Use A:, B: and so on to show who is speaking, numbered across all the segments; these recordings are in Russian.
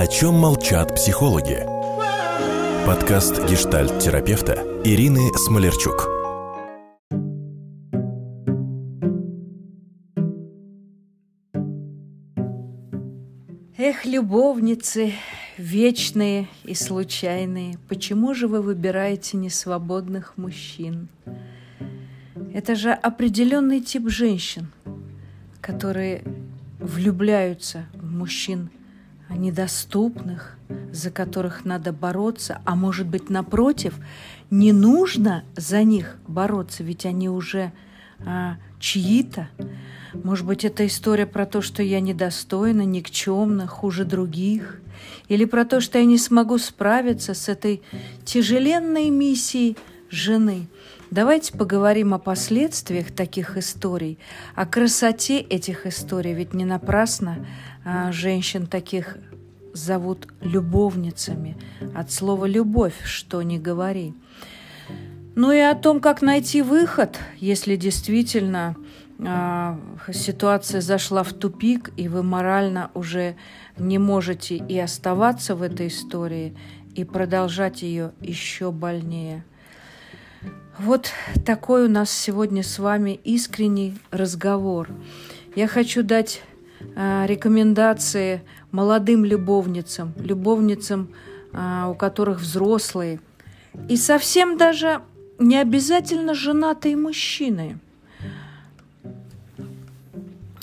A: О чем молчат психологи? Подкаст гештальт-терапевта Ирины Смолерчук.
B: Эх, любовницы, вечные и случайные, почему же вы выбираете несвободных мужчин? Это же определенный тип женщин, которые влюбляются в мужчин недоступных, за которых надо бороться, а может быть, напротив, не нужно за них бороться, ведь они уже а, чьи-то. Может быть, это история про то, что я недостойна, никчемна, хуже других, или про то, что я не смогу справиться с этой тяжеленной миссией жены – Давайте поговорим о последствиях таких историй, о красоте этих историй. Ведь не напрасно женщин таких зовут любовницами. От слова «любовь», что не говори. Ну и о том, как найти выход, если действительно а, ситуация зашла в тупик, и вы морально уже не можете и оставаться в этой истории, и продолжать ее еще больнее – вот такой у нас сегодня с вами искренний разговор. Я хочу дать рекомендации молодым любовницам, любовницам, э, у которых взрослые, и совсем даже не обязательно женатые мужчины –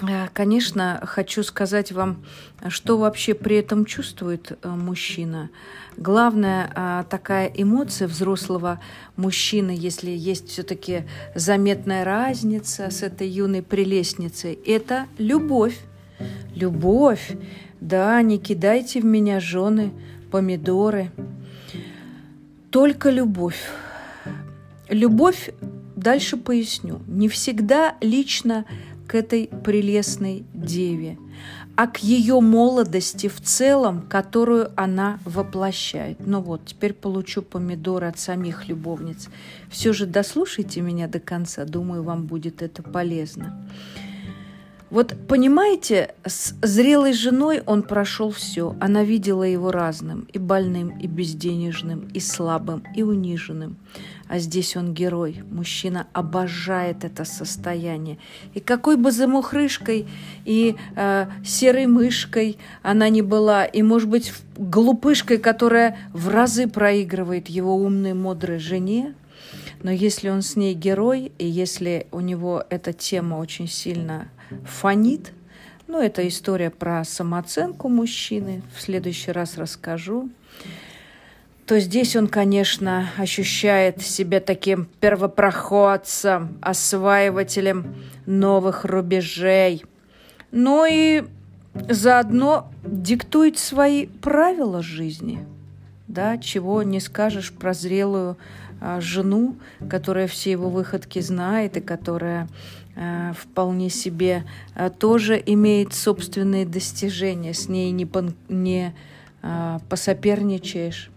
B: Э, конечно, хочу сказать вам, что вообще при этом чувствует э, мужчина. Главная такая эмоция взрослого мужчины, если есть все-таки заметная разница с этой юной прелестницей, это любовь. Любовь. Да, не кидайте в меня жены, помидоры. Только любовь. Любовь, дальше поясню, не всегда лично к этой прелестной деве, а к ее молодости в целом, которую она воплощает. Ну вот, теперь получу помидоры от самих любовниц. Все же дослушайте меня до конца, думаю, вам будет это полезно. Вот понимаете, с зрелой женой он прошел все. Она видела его разным, и больным, и безденежным, и слабым, и униженным. А здесь он герой. Мужчина обожает это состояние. И какой бы замухрышкой и э, серой мышкой она ни была, и, может быть, глупышкой, которая в разы проигрывает его умной, мудрой жене, но если он с ней герой, и если у него эта тема очень сильно фонит. Ну, это история про самооценку мужчины. В следующий раз расскажу. То здесь он, конечно, ощущает себя таким первопроходцем, осваивателем новых рубежей. Ну и заодно диктует свои правила жизни. Да, чего не скажешь про зрелую а, жену, которая все его выходки знает и которая а, вполне себе а, тоже имеет собственные достижения. С ней не, пон, не а, посоперничаешь.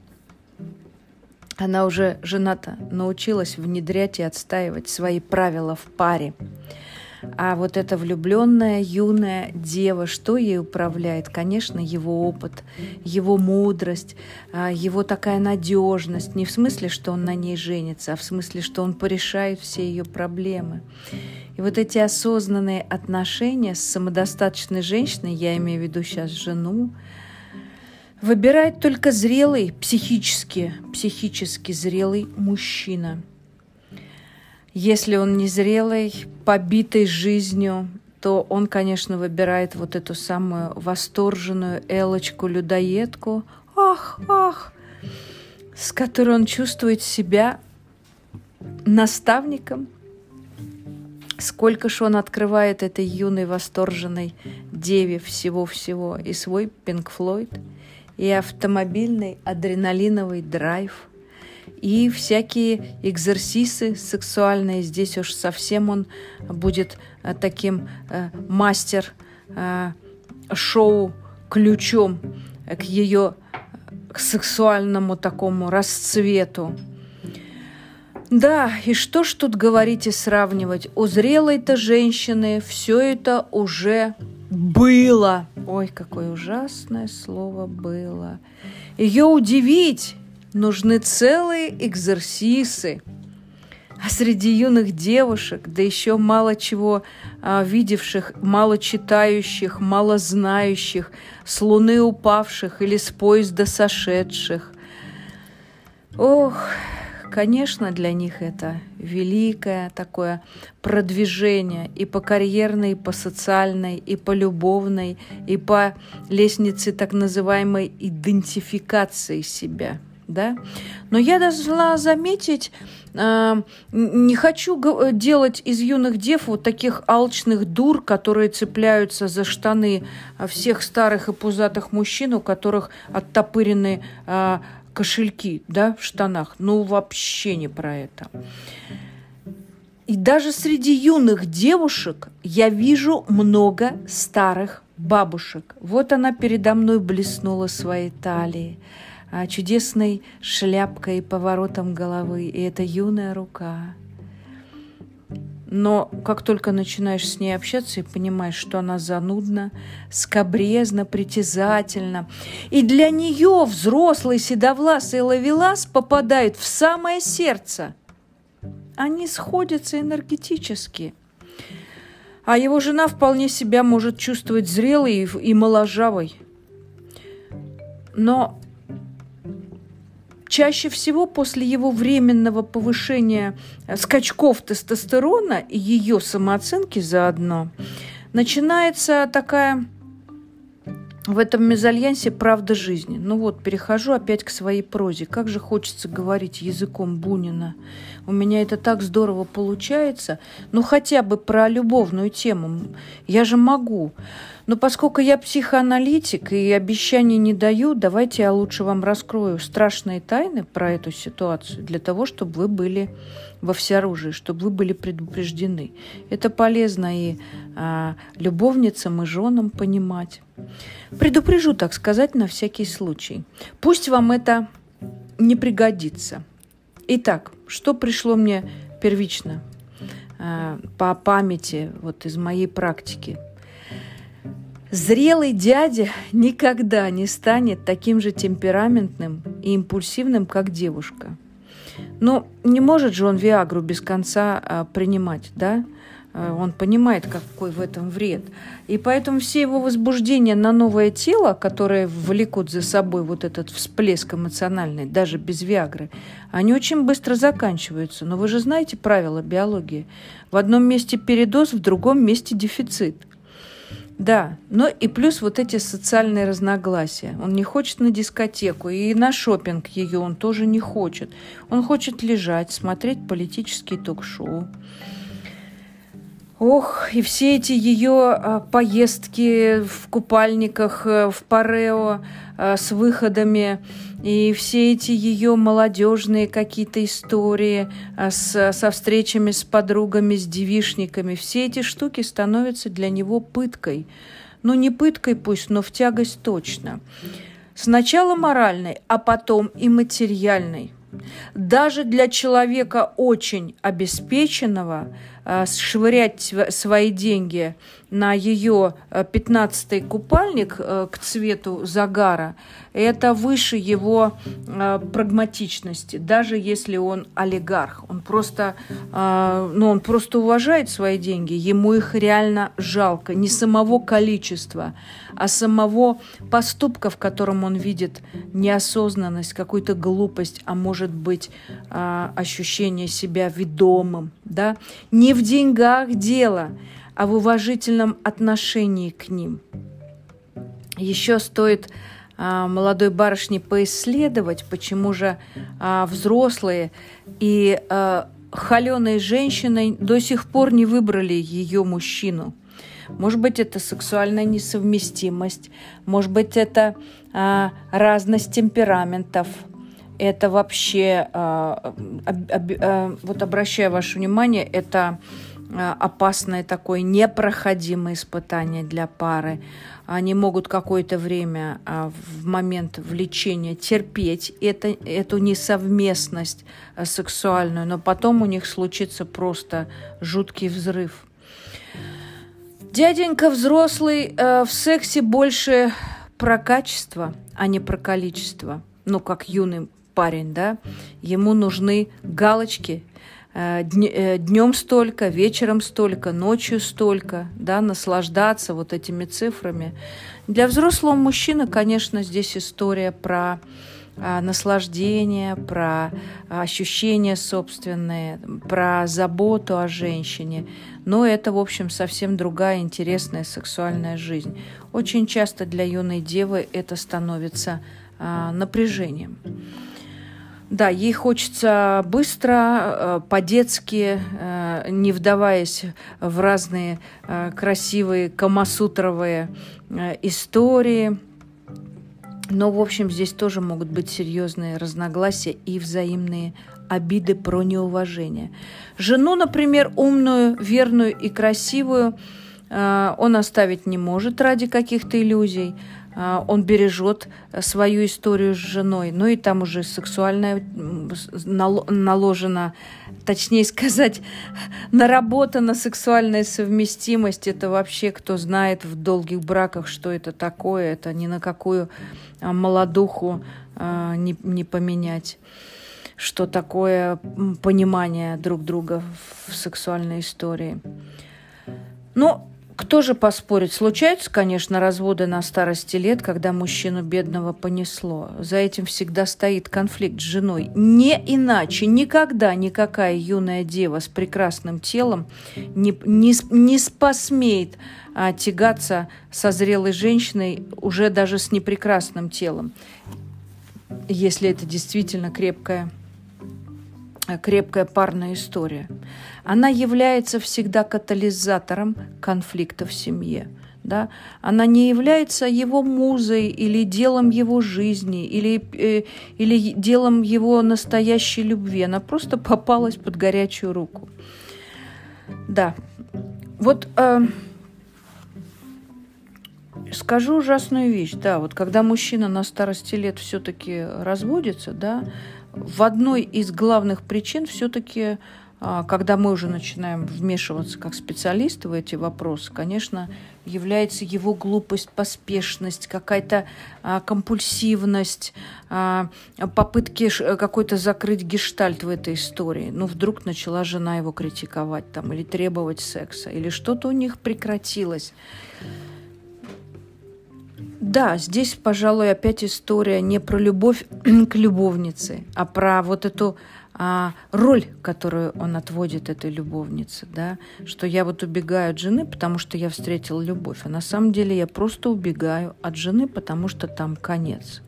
B: Она уже жената научилась внедрять и отстаивать свои правила в паре. А вот эта влюбленная юная дева, что ей управляет? Конечно, его опыт, его мудрость, а, его такая надежность. Не в смысле, что он на ней женится, а в смысле, что он порешает все ее проблемы. И вот эти осознанные отношения с самодостаточной женщиной, я имею в виду сейчас жену, выбирает только зрелый, психически, психически зрелый мужчина – если он незрелый, побитый жизнью, то он, конечно, выбирает вот эту самую восторженную Элочку-людоедку, ах, ах, с которой он чувствует себя наставником. Сколько ж он открывает этой юной восторженной деве всего-всего. И свой Пинк Флойд, и автомобильный адреналиновый драйв – и всякие экзерсисы сексуальные. Здесь уж совсем он будет э, таким э, мастер э, шоу ключом к ее к сексуальному такому расцвету. Да, и что ж тут говорить и сравнивать? У зрелой-то женщины все это уже было. Ой, какое ужасное слово было. Ее удивить нужны целые экзерсисы. А среди юных девушек, да еще мало чего а, видевших, мало читающих, мало знающих, с луны упавших или с поезда сошедших. Ох, конечно, для них это великое такое продвижение и по карьерной, и по социальной, и по любовной, и по лестнице так называемой идентификации себя – да. Но я должна заметить, э, не хочу делать из юных дев вот таких алчных дур, которые цепляются за штаны всех старых и пузатых мужчин, у которых оттопырены э, кошельки, да, в штанах. Ну, вообще не про это. И даже среди юных девушек я вижу много старых бабушек. Вот она передо мной блеснула своей талией. А, чудесной шляпкой и поворотом головы, и это юная рука. Но как только начинаешь с ней общаться и понимаешь, что она занудна, скобрезна, притязательна, и для нее взрослый седовласый ловелас попадает в самое сердце, они сходятся энергетически. А его жена вполне себя может чувствовать зрелой и моложавой. Но чаще всего после его временного повышения э, скачков тестостерона и ее самооценки заодно начинается такая в этом мезальянсе правда жизни. Ну вот, перехожу опять к своей прозе. Как же хочется говорить языком Бунина. У меня это так здорово получается. Ну хотя бы про любовную тему. Я же могу. Но поскольку я психоаналитик и обещаний не даю, давайте я лучше вам раскрою страшные тайны про эту ситуацию для того, чтобы вы были во всеоружии, чтобы вы были предупреждены. Это полезно и а, любовницам, и женам понимать. Предупрежу, так сказать, на всякий случай. Пусть вам это не пригодится. Итак, что пришло мне первично а, по памяти, вот из моей практики – Зрелый дядя никогда не станет таким же темпераментным и импульсивным, как девушка. Но не может же он Виагру без конца а, принимать, да? А, он понимает, какой в этом вред. И поэтому все его возбуждения на новое тело, которые влекут за собой вот этот всплеск эмоциональный, даже без Виагры, они очень быстро заканчиваются. Но вы же знаете правила биологии. В одном месте передоз, в другом месте дефицит. Да, но и плюс вот эти социальные разногласия. Он не хочет на дискотеку, и на шопинг ее он тоже не хочет. Он хочет лежать, смотреть политические ток-шоу. Ох, и все эти ее а, поездки в купальниках, э, в парео а, с выходами, и все эти ее молодежные какие-то истории а, с, со встречами с подругами, с девишниками, все эти штуки становятся для него пыткой. Ну, не пыткой пусть, но в тягость точно. Сначала моральной, а потом и материальной. Даже для человека очень обеспеченного швырять свои деньги на ее 15-й купальник э, к цвету загара, это выше его э, прагматичности, даже если он олигарх. Он просто, ну, он просто уважает свои деньги, ему их реально жалко. Не самого количества, а самого поступка, в котором он видит неосознанность, какую-то глупость, а может быть ощущение себя ведомым. Да? Не в деньгах дело – а в уважительном отношении к ним. Еще стоит а, молодой барышне поисследовать, почему же а, взрослые и а, холеные женщины до сих пор не выбрали ее мужчину. Может быть, это сексуальная несовместимость, может быть, это а, разность темпераментов, это вообще, а, а, а, вот обращаю ваше внимание, это Э, опасное такое непроходимое испытание для пары. Они могут какое-то время а, в момент влечения терпеть это, эту несовместность сексуальную, но потом у них случится просто жуткий взрыв. Дяденька взрослый в сексе больше про качество, а не про количество. Ну, как юный парень, да? Ему нужны галочки. Э, днем э, столько, вечером столько, ночью столько, да, наслаждаться вот этими цифрами. Для взрослого мужчины, конечно, здесь история про а, наслаждение, про ощущения собственные, про заботу о женщине. Но это, в общем, совсем другая интересная сексуальная жизнь. Очень часто для юной девы это становится а, напряжением. Да, ей хочется быстро, а, по-детски, а, не вдаваясь в разные а, красивые камасутровые истории – но, в общем, здесь тоже могут быть серьезные разногласия и взаимные обиды про неуважение. Жену, например, умную, верную и красивую э, он оставить не может ради каких-то иллюзий. Э, он бережет свою историю с женой. Ну и там уже сексуальная наложена, точнее сказать, наработана сексуальная совместимость. Это вообще, кто знает в долгих браках, что это такое. Это ни на какую а, молодуху а, не, не поменять. Что такое понимание друг друга в сексуальной истории. Ну, кто же поспорит? Случаются, конечно, разводы на старости лет, когда мужчину бедного понесло. За этим всегда стоит конфликт с женой. Не иначе никогда никакая юная дева с прекрасным телом не, не, не посмеет а, тягаться со зрелой женщиной уже даже с непрекрасным телом, если это действительно крепкая крепкая парная история. Она является всегда катализатором конфликта в семье. Да? Она не является его музой или делом его жизни, или, э, или делом его настоящей любви. Она просто попалась под горячую руку. Да. Вот э, Скажу ужасную вещь, да, вот когда мужчина на старости лет все-таки разводится, да, в одной из главных причин все-таки, а, когда мы уже начинаем вмешиваться как специалисты в эти вопросы, конечно, является его глупость, поспешность, какая-то а, компульсивность, а, попытки какой-то закрыть гештальт в этой истории. Ну, вдруг начала жена его критиковать там или требовать секса, или что-то у них прекратилось. Да, здесь, пожалуй, опять история не про любовь к любовнице, а про вот эту а, роль, которую он отводит этой любовнице, да, что я вот убегаю от жены, потому что я встретил любовь, а на самом деле я просто убегаю от жены, потому что там конец.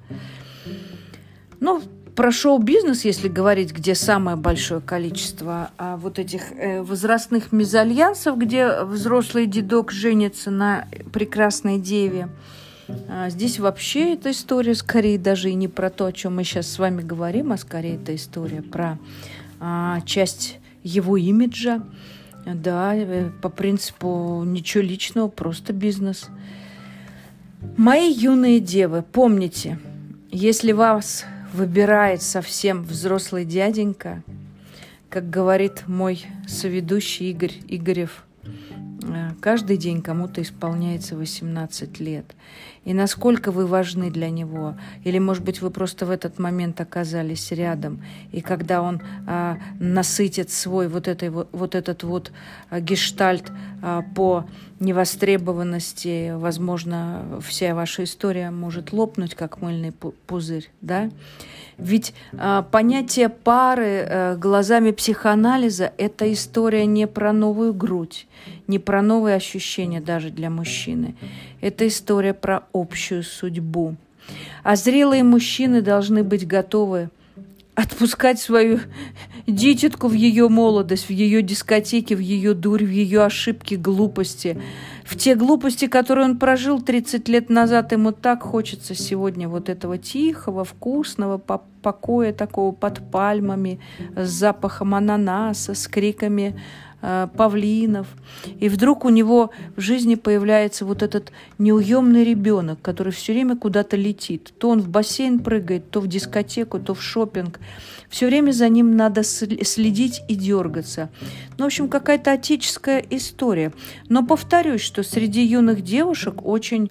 B: Ну, про шоу-бизнес, если говорить, где самое большое количество а, вот этих э, возрастных мезальянсов, где взрослый дедок женится на прекрасной деве – здесь вообще эта история скорее даже и не про то, о чем мы сейчас с вами говорим, а скорее это история про а, часть его имиджа. Да, э, по принципу ничего личного, просто бизнес. Мои юные девы, помните, если вас выбирает совсем взрослый дяденька, как говорит мой соведущий Игорь Игорев, э, каждый день кому-то исполняется 18 лет и насколько вы важны для него. Или, может быть, вы просто в этот момент оказались рядом, и когда он а, насытит свой вот, этой, вот, этот вот а, гештальт а, по невостребованности, возможно, вся ваша история может лопнуть, как мыльный пузырь, да? Ведь э, понятие пары э, глазами психоанализа – это история не про новую грудь, не про новые ощущения даже для мужчины. Это история про общую судьбу. А зрелые мужчины должны быть готовы отпускать свою дитятку в ее молодость, в ее дискотеке, в ее дурь, в ее ошибки, глупости. В те глупости, которые он прожил 30 лет назад, ему так хочется сегодня вот этого тихого, вкусного покоя такого под пальмами, с запахом ананаса, с криками павлинов. И вдруг у него в жизни появляется вот этот неуемный ребенок, который все время куда-то летит. То он в бассейн прыгает, то в дискотеку, то в шопинг. Все время за ним надо следить и дергаться. Ну, в общем, какая-то отеческая история. Но повторюсь, что среди юных девушек очень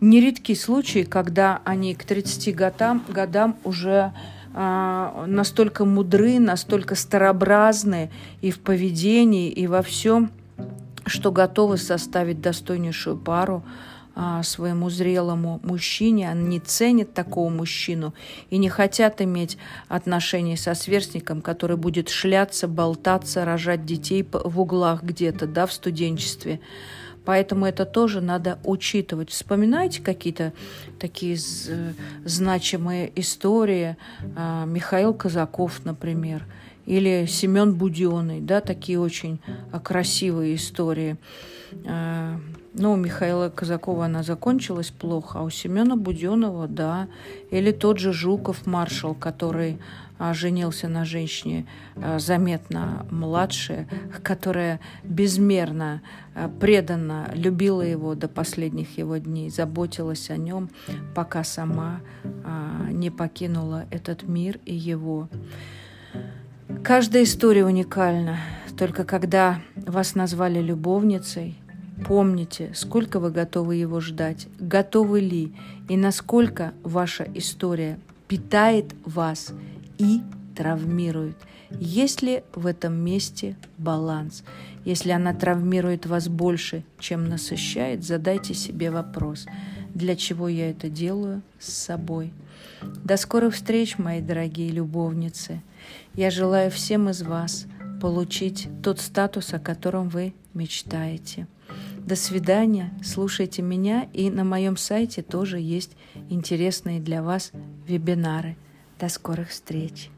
B: нередки случаи, когда они к 30 годам, годам уже настолько мудры, настолько старообразны и в поведении, и во всем, что готовы составить достойнейшую пару а, своему зрелому мужчине. Они ценят такого мужчину и не хотят иметь отношений со сверстником, который будет шляться, болтаться, рожать детей в углах где-то, да, в студенчестве. Поэтому это тоже надо учитывать. Вспоминайте какие-то такие значимые истории. А, Михаил Казаков, например, или Семен Буденный, да, такие очень а, красивые истории. Ну, у Михаила Казакова она закончилась плохо, а у Семена Буденова, да. Или тот же Жуков, маршал, который женился на женщине а, заметно младше, которая безмерно а, преданно любила его до последних его дней, заботилась о нем, пока сама не покинула этот мир и его. Каждая история уникальна. Только когда вас назвали любовницей, помните, сколько вы готовы его ждать, готовы ли и насколько ваша история питает вас – и травмирует. Есть ли в этом месте баланс? Если она травмирует вас больше, чем насыщает, задайте себе вопрос, для чего я это делаю с собой. До скорых встреч, мои дорогие любовницы. Я желаю всем из вас получить тот статус, о котором вы мечтаете. До свидания, слушайте меня, и на моем сайте тоже есть интересные для вас вебинары. До скорых встреч!